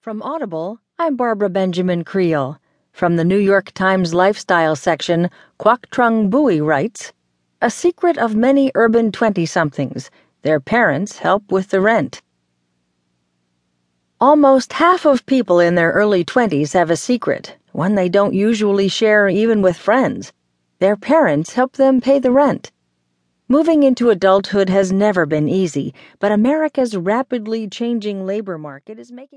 From Audible, I'm Barbara Benjamin Creel. From the New York Times Lifestyle section, Quoctrung Bui writes A secret of many urban 20 somethings their parents help with the rent. Almost half of people in their early 20s have a secret, one they don't usually share even with friends. Their parents help them pay the rent. Moving into adulthood has never been easy, but America's rapidly changing labor market is making